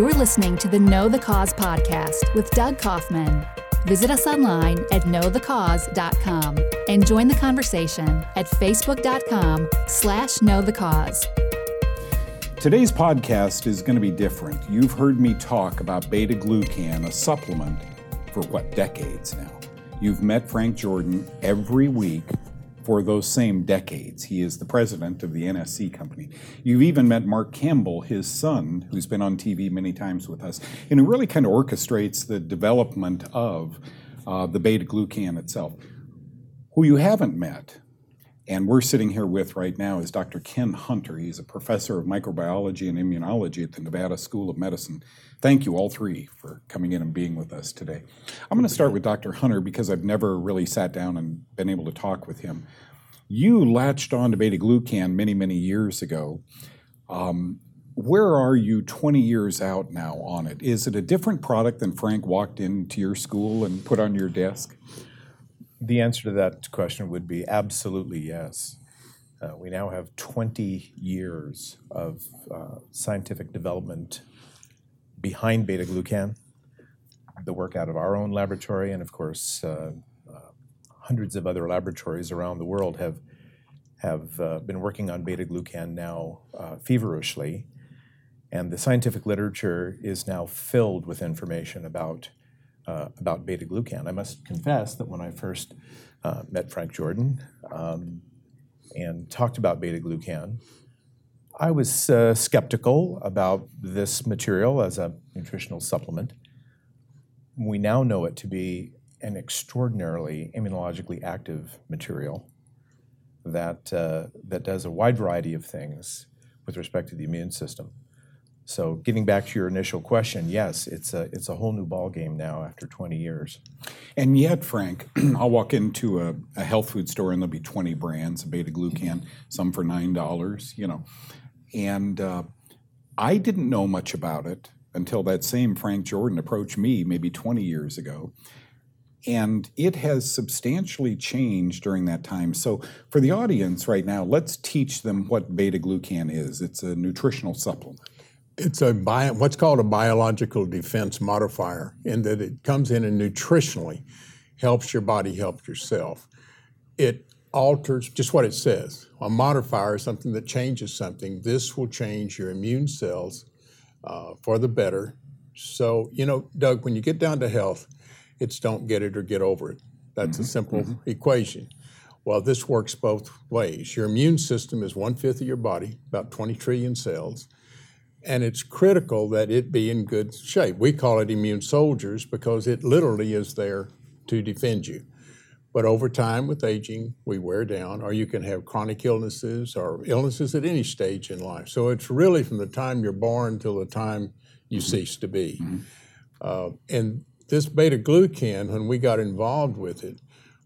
You're listening to the Know the Cause podcast with Doug Kaufman. Visit us online at knowthecause.com and join the conversation at facebook.com slash knowthecause. Today's podcast is going to be different. You've heard me talk about beta glucan, a supplement, for what, decades now. You've met Frank Jordan every week for those same decades. He is the president of the NSC company. You've even met Mark Campbell, his son, who's been on TV many times with us, and who really kind of orchestrates the development of uh, the beta glucan itself. Who you haven't met and we're sitting here with right now is Dr. Ken Hunter. He's a professor of microbiology and immunology at the Nevada School of Medicine. Thank you, all three, for coming in and being with us today. I'm going to start with Dr. Hunter because I've never really sat down and been able to talk with him. You latched on to beta glucan many, many years ago. Um, where are you 20 years out now on it? Is it a different product than Frank walked into your school and put on your desk? The answer to that question would be absolutely yes. Uh, we now have 20 years of uh, scientific development behind beta glucan, the work out of our own laboratory, and of course, uh, uh hundreds of other laboratories around the world have, have uh, been working on beta glucan now uh, feverishly. And the scientific literature is now filled with information about uh, about beta glucan. I must confess that when I first uh, met Frank Jordan um, and talked about beta glucan, I was uh, skeptical about this material as a nutritional supplement. We now know it to be an extraordinarily immunologically active material that, uh, that does a wide variety of things with respect to the immune system. So getting back to your initial question, yes, it's a it's a whole new ball game now after 20 years. And yet, Frank, I'll walk into a, a, health food store and there'll be 20 brands of beta glucan, some for nine dollars, you know. And uh, I didn't know much about it until that same Frank Jordan approached me maybe 20 years ago. And it has substantially changed during that time. So, for the audience right now, let's teach them what beta glucan is. It's a nutritional supplement. It's a bio, what's called a biological defense modifier, in that it comes in and nutritionally helps your body help yourself. It alters just what it says. A modifier is something that changes something. This will change your immune cells uh, for the better. So, you know, Doug, when you get down to health, it's don't get it or get over it. That's mm-hmm. a simple mm-hmm. equation. Well, this works both ways. Your immune system is one fifth of your body, about 20 trillion cells and it's critical that it be in good shape. We call it immune soldiers because it literally is there to defend you. But over time, with aging, we wear down, or you can have chronic illnesses or illnesses at any stage in life. So it's really from the time you're born till the time you mm-hmm. cease to be. Mm-hmm. Uh, and this beta glucan, when we got involved with it,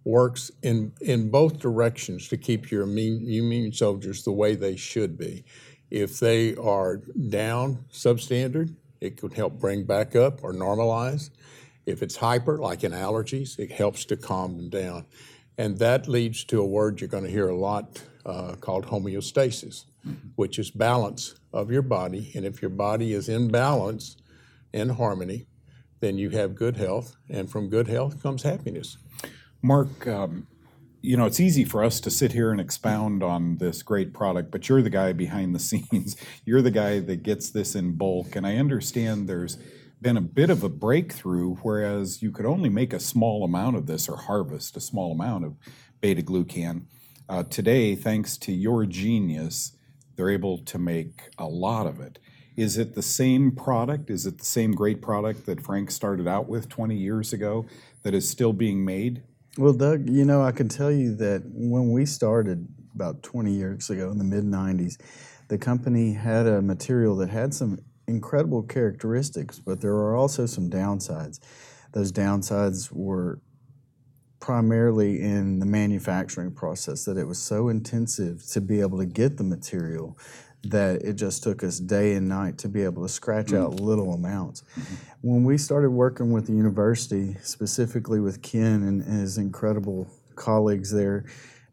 works in, in both directions to keep your immune, immune soldiers the way they should be. If they are down substandard, it could help bring back up or normalize. If it's hyper, like in allergies, it helps to calm them down. And that leads to a word you're going to hear a lot uh, called homeostasis, mm-hmm. which is balance of your body. And if your body is in balance, in harmony, then you have good health. And from good health comes happiness. Mark, um, you know, it's easy for us to sit here and expound on this great product, but you're the guy behind the scenes. You're the guy that gets this in bulk. And I understand there's been a bit of a breakthrough, whereas you could only make a small amount of this or harvest a small amount of beta glucan. Uh, today, thanks to your genius, they're able to make a lot of it. Is it the same product? Is it the same great product that Frank started out with 20 years ago that is still being made? Well, Doug, you know, I can tell you that when we started about 20 years ago in the mid 90s, the company had a material that had some incredible characteristics, but there were also some downsides. Those downsides were primarily in the manufacturing process, that it was so intensive to be able to get the material that it just took us day and night to be able to scratch mm-hmm. out little amounts. Mm-hmm. When we started working with the university, specifically with Ken and his incredible colleagues there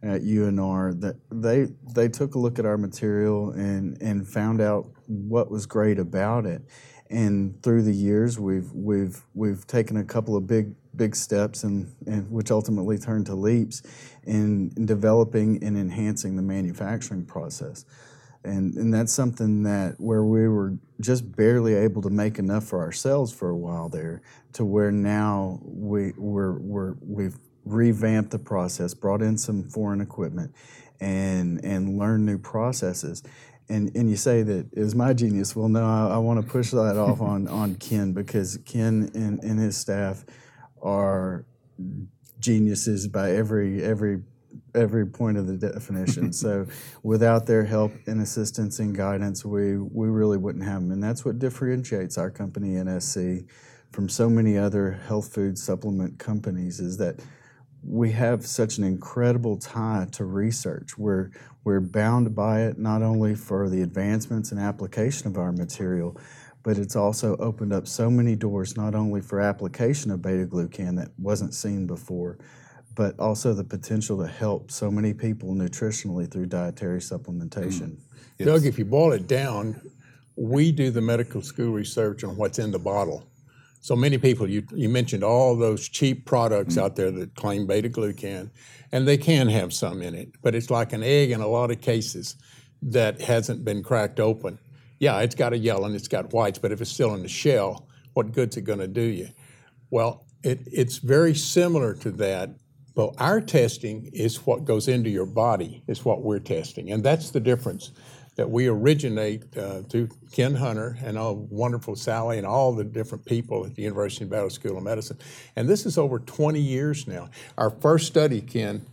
at UNR, that they they took a look at our material and and found out what was great about it. And through the years, we've we've we've taken a couple of big big steps, and, and which ultimately turned to leaps in, in developing and enhancing the manufacturing process. And, and that's something that where we were just barely able to make enough for ourselves for a while there to where now we, we're, we're, we've revamped the process, brought in some foreign equipment, and, and learned new processes. And, and you say that is my genius. Well, no, I, I want to push that off on, on Ken because Ken and, and his staff are geniuses by every every every point of the definition. so without their help and assistance and guidance, we we really wouldn't have them. And that's what differentiates our company NSC from so many other health food supplement companies is that we have such an incredible tie to research. We're we're bound by it not only for the advancements and application of our material, but it's also opened up so many doors not only for application of beta glucan that wasn't seen before, but also the potential to help so many people nutritionally through dietary supplementation. Mm. Doug, if you boil it down, we do the medical school research on what's in the bottle. So many people, you, you mentioned all those cheap products mm. out there that claim beta glucan, and they can have some in it, but it's like an egg in a lot of cases that hasn't been cracked open yeah, it's got a yellow and it's got whites, but if it's still in the shell, what good's it going to do you? Well, it, it's very similar to that, but our testing is what goes into your body, is what we're testing. And that's the difference that we originate uh, through Ken Hunter and our wonderful Sally and all the different people at the University of Nevada School of Medicine. And this is over 20 years now. Our first study, Ken,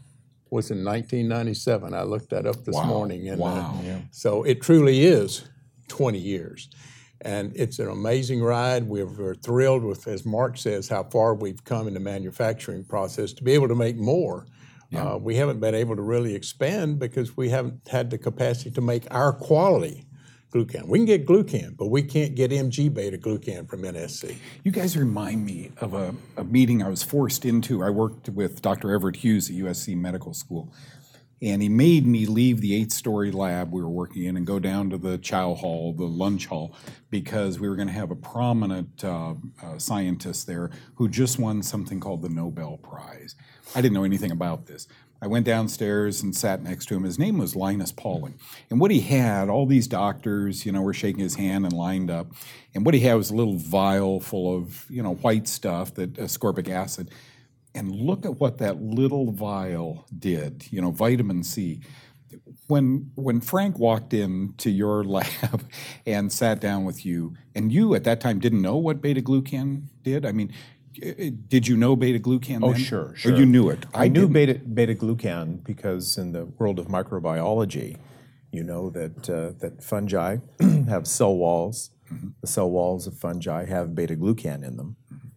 was in 1997. I looked that up this wow. morning. And, wow. Uh, yeah. So it truly is 20 years. And it's an amazing ride. We're, we're, thrilled with, as Mark says, how far we've come in the manufacturing process to be able to make more. Yeah. Uh, we haven't been able to really expand because we haven't had the capacity to make our quality glucan. We can get glucan, but we can't get MG beta glucan from NSC. You guys remind me of a, a meeting I was forced into. I worked with Dr. Everett Hughes at USC Medical School and he made me leave the eight story lab we were working in and go down to the chow hall, the lunch hall, because we were going to have a prominent uh, uh, scientist there who just won something called the Nobel Prize. I didn't know anything about this. I went downstairs and sat next to him. His name was Linus Pauling. And what he had, all these doctors, you know, were shaking his hand and lined up. And what he had was a little vial full of, you know, white stuff, that ascorbic acid and look at what that little vial did, you know, vitamin C. When when Frank walked into your lab and sat down with you, and you at that time didn't know what beta glucan did, I mean, did you know beta glucan? Oh, then? sure, sure. Or you knew it. I, I knew beta beta glucan because in the world of microbiology, you know that uh, that fungi have cell walls. Mm-hmm. The cell walls of fungi have beta glucan in them, mm-hmm.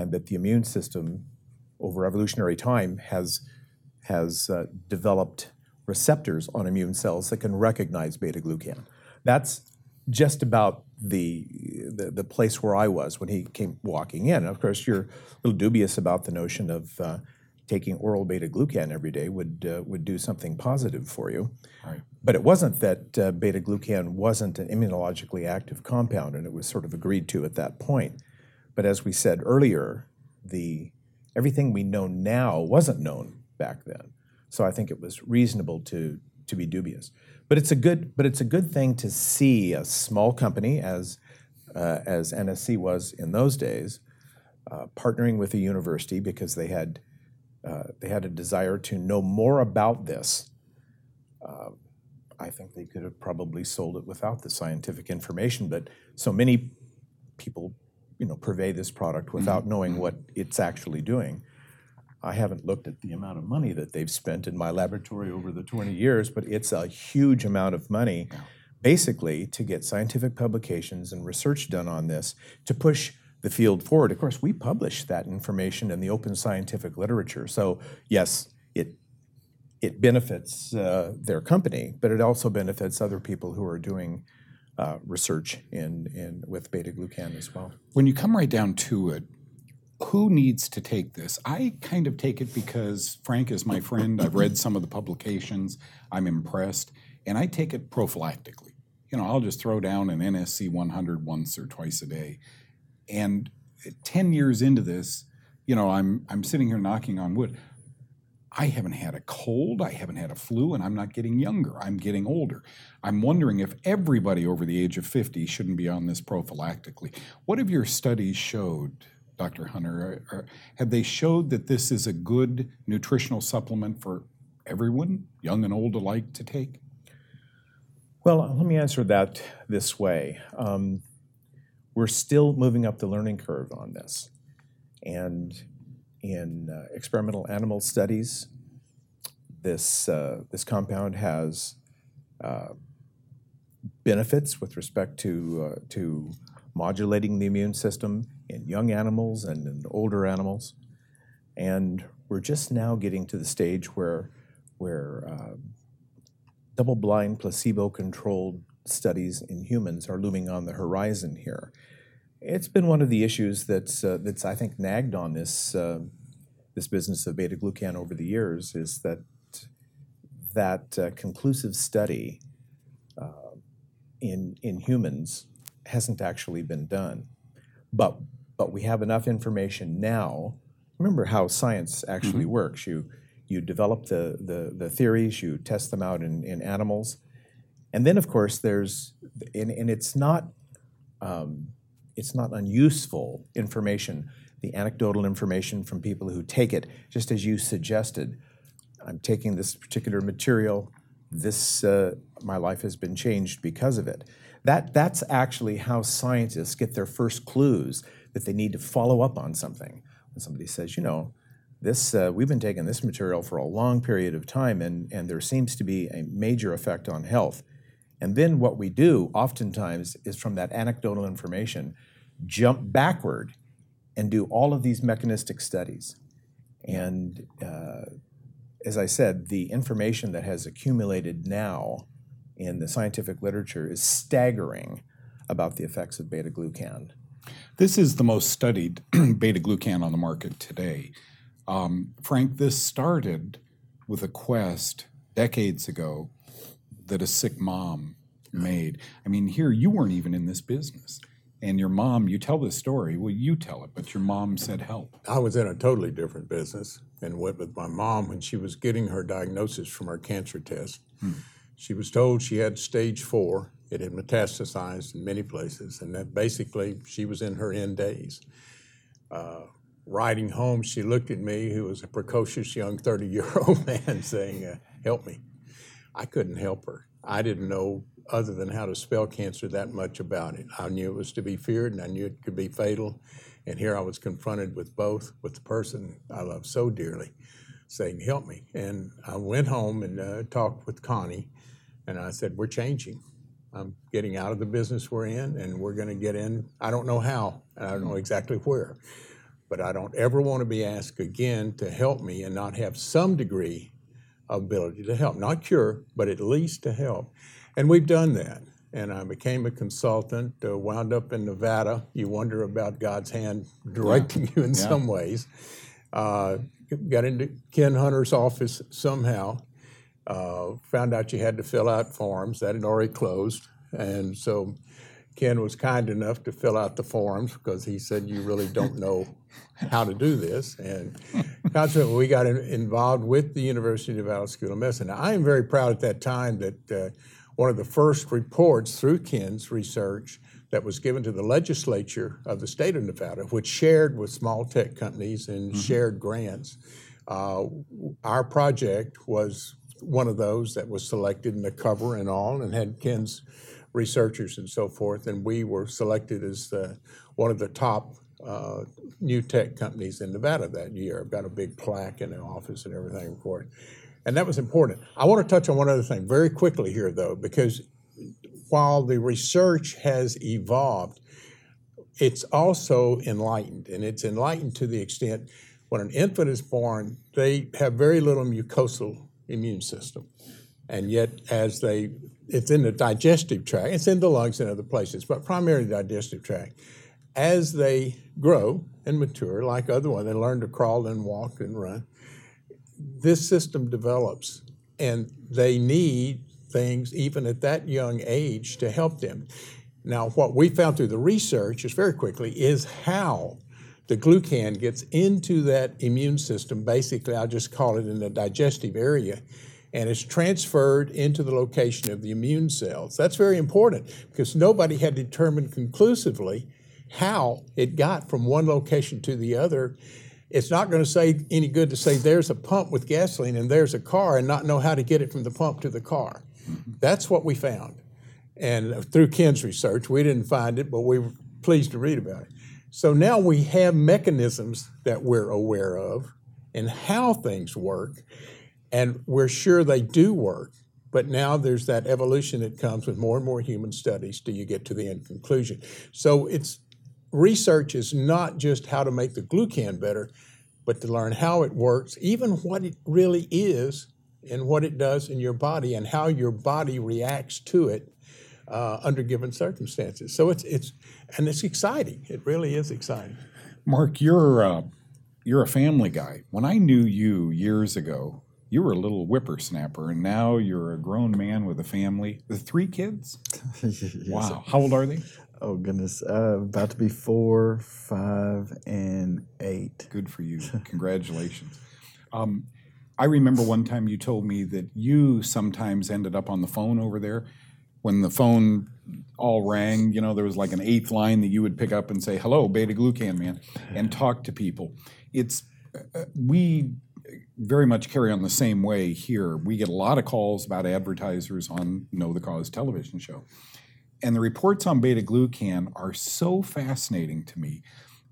and that the immune system over evolutionary time has has uh, developed receptors on immune cells that can recognize beta glucan. That's just about the, the, the place where I was when he came walking in. Of course, you're a little dubious about the notion of uh, taking oral beta glucan every day would uh, would do something positive for you. Right. But it wasn't that uh, beta glucan wasn't an immunologically active compound, and it was sort of agreed to at that point. But as we said earlier, the everything we know now wasn't known back then. So I think it was reasonable to to be dubious. But it's a good but it's a good thing to see a small company as uh, as NSC was in those days, uh, partnering with a university because they had uh, they had a desire to know more about this. Uh, I think they could have probably sold it without the scientific information, but so many people you know, purvey this product without mm-hmm. knowing what it's actually doing. I haven't looked at the amount of money that they've spent in my laboratory over the 20 years, but it's a huge amount of money basically to get scientific publications and research done on this to push the field forward. Of course, we publish that information in the open scientific literature. So, yes, it it benefits uh, their company, but it also benefits other people who are doing uh, research in, in with beta glucan as well. When you come right down to it, who needs to take this? I kind of take it because Frank is my friend. I've read some of the publications. I'm impressed, and I take it prophylactically. you know, I'll just throw down an NSC 100 once or twice a day. And 10 years into this, you know, I'm, I'm sitting here knocking on wood. I haven't had a cold, I haven't had a flu, and I'm not getting younger. I'm getting older. I'm wondering if everybody over the age of 50 shouldn't be on this prophylactically. What have your studies showed, Dr. Hunter? Are, are, have they showed that this is a good nutritional supplement for everyone, young and old alike, to take? Well, let me answer that this way. Um, we're still moving up the learning curve on this. And in uh, experimental animal studies, this, uh, this compound has uh, benefits with respect to, to modulating the immune system in young animals and in older animals. And we're just now getting to the stage where, where uh, double-blind, placebo-controlled studies in humans are looming on the horizon here. It's been one of the issues that's that's I think nagged on this this business of beta glucan over the years is that that uh, conclusive study uh, in in humans hasn't actually been done, but but we have enough information now. Remember how science actually mm-hmm. works. You you develop the, the, the theories, you test them out in, in animals, and then of course there's and, and it's not um, it's not unuseful information, the anecdotal information from people who take it, just as you suggested. I'm taking this particular material. This uh, my life has been changed because of it. That that's actually how scientists get their first clues that they need to follow up on something. When somebody says, you know, this uh, we've been taking this material for a long period of time, and and there seems to be a major effect on health. And then what we do oftentimes is from that anecdotal information, jump backward and do all of these mechanistic studies. And uh, as I said, the information that has accumulated now in the scientific literature is staggering about the effects of beta glucan. This is the most studied beta glucan on the market today. Um, Frank, this started with a quest decades ago that a sick mom made. I mean, here you weren't even in this business. And your mom, you tell this story. Well, you tell it, but your mom said help. I was in a totally different business and went with my mom when she was getting her diagnosis from her cancer test. Hmm. She was told she had stage four. It had metastasized in many places, and that basically she was in her end days. Uh, riding home, she looked at me, who was a precocious young 30 year old man, saying, uh, Help me. I couldn't help her. I didn't know other than how to spell cancer that much about it. I knew it was to be feared and I knew it could be fatal. And here I was confronted with both, with the person I love so dearly saying, Help me. And I went home and uh, talked with Connie, and I said, We're changing. I'm getting out of the business we're in, and we're going to get in. I don't know how, and I don't know exactly where, but I don't ever want to be asked again to help me and not have some degree of ability to help. Not cure, but at least to help. And we've done that. And I became a consultant, uh, wound up in Nevada. You wonder about God's hand directing yeah. you in yeah. some ways. Uh, got into Ken Hunter's office somehow. Uh, found out you had to fill out forms. That had already closed. And so Ken was kind enough to fill out the forms because he said, You really don't know how to do this. And consequently, we got in, involved with the University of Nevada School of Medicine. Now, I am very proud at that time that uh, one of the first reports through Ken's research that was given to the legislature of the state of Nevada, which shared with small tech companies and mm-hmm. shared grants. Uh, our project was one of those that was selected in the cover and all, and had Ken's researchers and so forth. And we were selected as the, one of the top uh, new tech companies in Nevada that year. I've got a big plaque in the office and everything for it. And that was important. I want to touch on one other thing very quickly here, though, because while the research has evolved, it's also enlightened. And it's enlightened to the extent when an infant is born, they have very little mucosal immune system. And yet, as they, it's in the digestive tract, it's in the lungs and other places, but primarily the digestive tract. As they grow and mature, like other one, they learn to crawl and walk and run this system develops and they need things even at that young age to help them. Now, what we found through the research, is very quickly, is how the glucan gets into that immune system. Basically, I'll just call it in the digestive area, and it's transferred into the location of the immune cells. That's very important because nobody had determined conclusively how it got from one location to the other. It's not going to say any good to say there's a pump with gasoline and there's a car and not know how to get it from the pump to the car. That's what we found. And through Ken's research, we didn't find it, but we were pleased to read about it. So now we have mechanisms that we're aware of and how things work, and we're sure they do work. But now there's that evolution that comes with more and more human studies till you get to the end conclusion. So it's research is not just how to make the glucan better, but to learn how it works, even what it really is and what it does in your body and how your body reacts to it uh, under given circumstances. So it's it's and it's exciting. It really is exciting. Mark, you're uh, you're a family guy. When I knew you years ago, you were a little whippersnapper, and now you're a grown man with a family with three kids. Yes. Wow, how old are they? Oh goodness, uh, about to be four, five, and eight. Good for you. Congratulations. Um, I remember one time you told me that you sometimes ended up on the phone over there. When the phone all rang, you know, there was like an eighth line that you would pick up and say, hello, beta glucan man, and talk to people. It's, uh, we very much carry on the same way here. We get a lot of calls about advertisers on Know the Cause television show. And the reports on beta glucan are so fascinating to me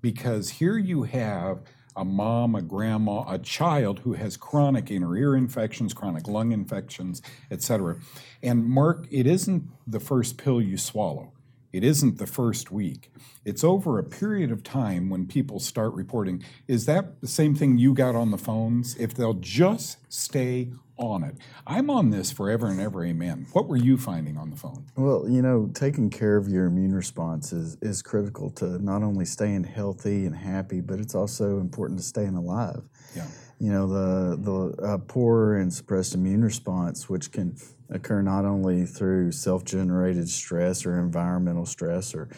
because here you have a mom, a grandma, a child who has chronic inner ear infections, chronic lung infections, et cetera. And Mark, it isn't the first pill you swallow. It isn't the first week. It's over a period of time when people start reporting. Is that the same thing you got on the phones? If they'll just stay on it. I'm on this forever and ever, amen. What were you finding on the phone? Well, you know, taking care of your immune response is, is critical to not only staying healthy and happy, but it's also important to staying alive. Yeah. You know, the, the uh, poor and suppressed immune response, which can occur not only through self generated stress or environmental stress or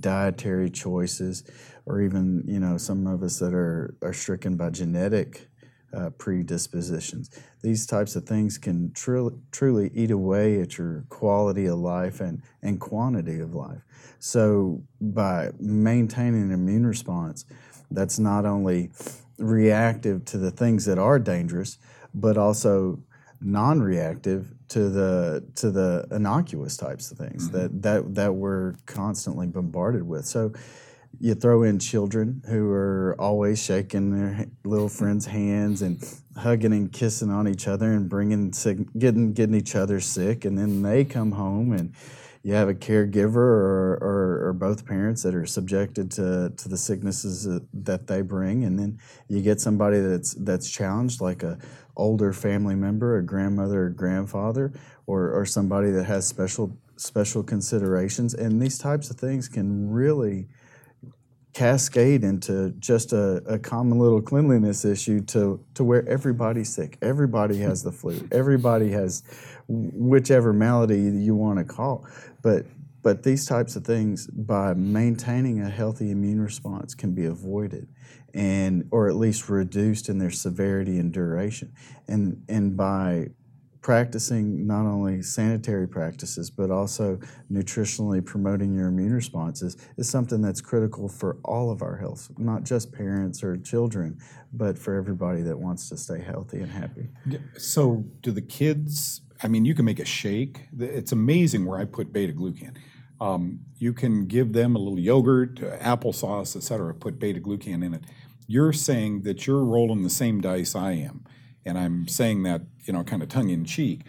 dietary choices, or even, you know, some of us that are, are stricken by genetic uh, predispositions. These types of things can truly, truly eat away at your quality of life and, and quantity of life. So, by maintaining an immune response that's not only reactive to the things that are dangerous, but also non-reactive to the to the innocuous types of things mm-hmm. that that that we're constantly bombarded with. So you throw in children who are always shaking their little friends' hands and hugging and kissing on each other and bringing sick, getting getting each other sick, and then they come home and you have a caregiver or, or, or, both parents that are subjected to, to the sicknesses that they bring, and then you get somebody that's that's challenged, like a older family member, a grandmother or grandfather, or, or somebody that has special special considerations, and these types of things can really cascade into just a, a, common little cleanliness issue to, to where everybody's sick. Everybody has the flu. Everybody has whichever malady you want to call. But but these types of things, by maintaining a healthy immune response, can be avoided, and or at least reduced in their severity and duration. And and by practicing not only sanitary practices but also nutritionally promoting your immune responses is something that's critical for all of our health, not just parents or children, but for everybody that wants to stay healthy and happy. So, do the kids? I mean, you can make a shake. It's amazing where I put beta glucan. Um, you can give them a little yogurt, uh, applesauce, et cetera, put beta glucan in it. You're saying that you're rolling the same dice I am and I'm saying that, you know, kind of tongue in cheek.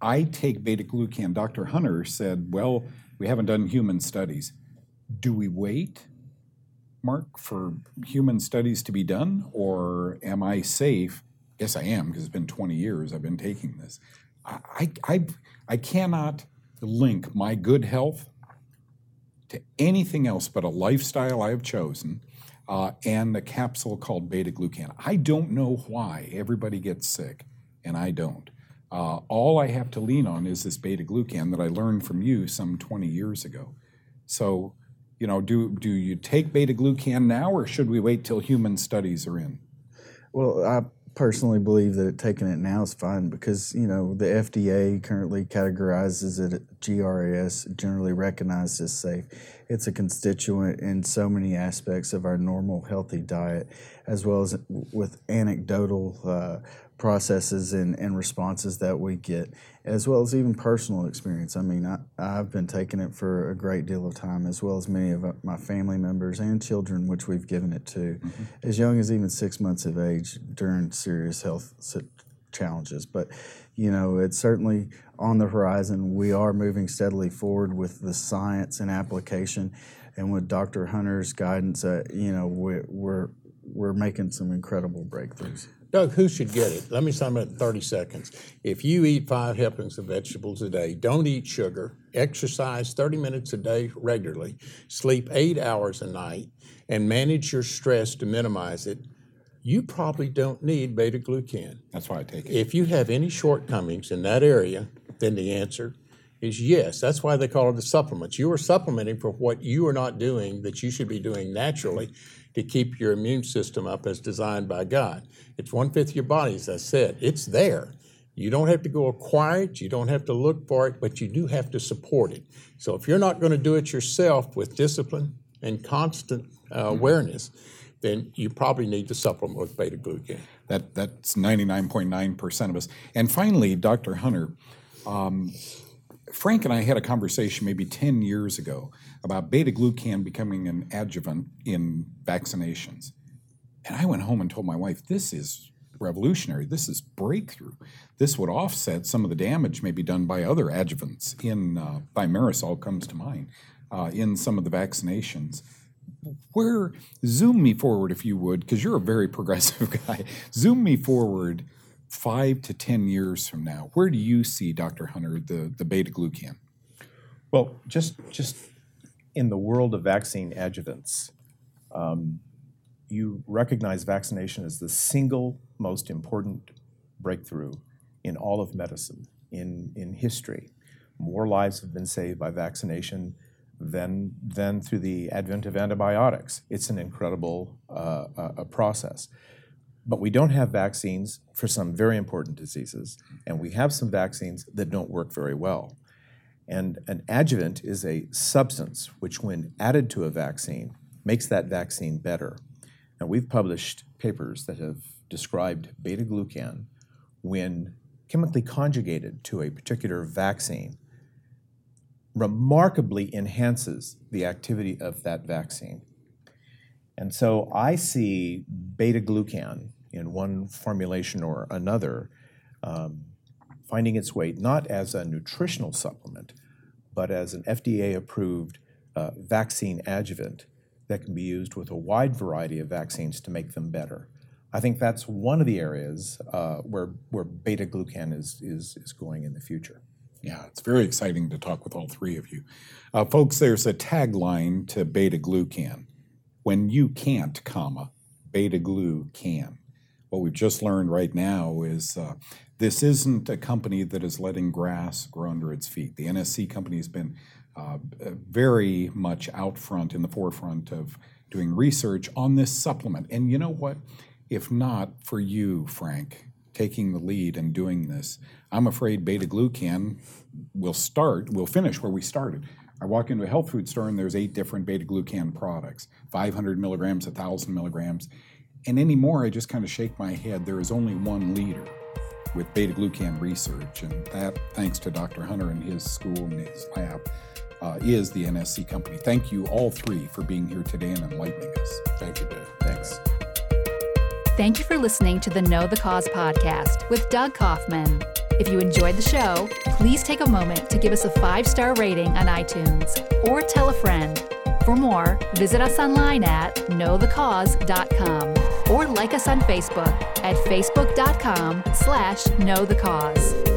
I take beta glucan. Dr. Hunter said, well, we haven't done human studies. Do we wait, Mark, for human studies to be done, or am I safe? Yes, I am, because it's been 20 years I've been taking this. I, I, I cannot link my good health to anything else but a lifestyle I have chosen uh, and a capsule called beta glucan. I don't know why everybody gets sick, and I don't. Uh, all I have to lean on is this beta glucan that I learned from you some 20 years ago. So, you know, do, do you take beta glucan now or should we wait till human studies are in? Well, I personally believe that taking it now is fine because you know the FDA currently categorizes it GRAS, generally recognized as safe. It's a constituent in so many aspects of our normal healthy diet, as well as with anecdotal uh, processes and, and responses that we get, as well as even personal experience. I mean, I, I've been taking it for a great deal of time, as well as many of my family members and children, which we've given it to, mm-hmm. as young as even six months of age during serious health challenges. But, you know, it's certainly on the horizon. We are moving steadily forward with the science and application. And with Dr. Hunter's guidance, uh, you know, we're, we're, we're making some incredible breakthroughs. Doug, who should get it? Let me sum it in 30 seconds. If you eat five helpings of vegetables a day, don't eat sugar, exercise 30 minutes a day regularly, sleep eight hours a night, and manage your stress to minimize it, you probably don't need beta glucan. That's why I take it. If you have any shortcomings in that area, then the answer is yes. That's why they call it a supplement. You are supplementing for what you are not doing that you should be doing naturally to keep your immune system up as designed by God. It's one fifth of your body, as I said. It's there. You don't have to go acquire it, you don't have to look for it, but you do have to support it. So if you're not going to do it yourself with discipline and constant uh, mm-hmm. awareness, then you probably need to supplement with beta glucan. That, that's 99.9% of us. And finally, Dr. Hunter, um, Frank and I had a conversation maybe 10 years ago about beta glucan becoming an adjuvant in vaccinations. And I went home and told my wife, this is revolutionary. This is breakthrough. This would offset some of the damage maybe done by other adjuvants. In uh, thimerosal comes to mind uh, in some of the vaccinations. Where zoom me forward, if you would, because you're a very progressive guy. Zoom me forward five to ten years from now. Where do you see, Dr. Hunter, the the beta glucan? Well, just just in the world of vaccine adjuvants, um, you recognize vaccination as the single most important breakthrough in all of medicine, in, in history. More lives have been saved by vaccination than, than through the advent of antibiotics. It's an incredible uh, uh, process. But we don't have vaccines for some very important diseases, and we have some vaccines that don't work very well. And an adjuvant is a substance which, when added to a vaccine, makes that vaccine better. Now, we've published papers that have described beta glucan when chemically conjugated to a particular vaccine remarkably enhances the activity of that vaccine. And so I see beta glucan in one formulation or another um, finding its way not as a nutritional supplement, but as an FDA approved uh, vaccine adjuvant that can be used with a wide variety of vaccines to make them better. I think that's one of the areas uh, where, where beta glucan is, is, is going in the future. Yeah, it's very exciting to talk with all three of you. Uh, folks, there's a tagline to beta glucan. When you can't, comma, beta glue can. What we've just learned right now is uh, this isn't a company that is letting grass grow under its feet. The NSC company has been uh, very much out front in the forefront of doing research on this supplement. And you know what? If not for you, Frank, taking the lead and doing this, I'm afraid beta glucan will start, will finish where we started. I walk into a health food store and there's eight different beta glucan products 500 milligrams, 1,000 milligrams. And anymore, I just kind of shake my head. There is only one leader with beta glucan research, and that, thanks to Dr. Hunter and his school and his lab, uh, is the NSC company. Thank you all three for being here today and enlightening us. Thank you, Dave. Thanks. Thank you for listening to the Know the Cause podcast with Doug Kaufman. If you enjoyed the show, please take a moment to give us a five star rating on iTunes or tell a friend. For more, visit us online at knowthecause.com or like us on Facebook at facebook.com slash knowthecause.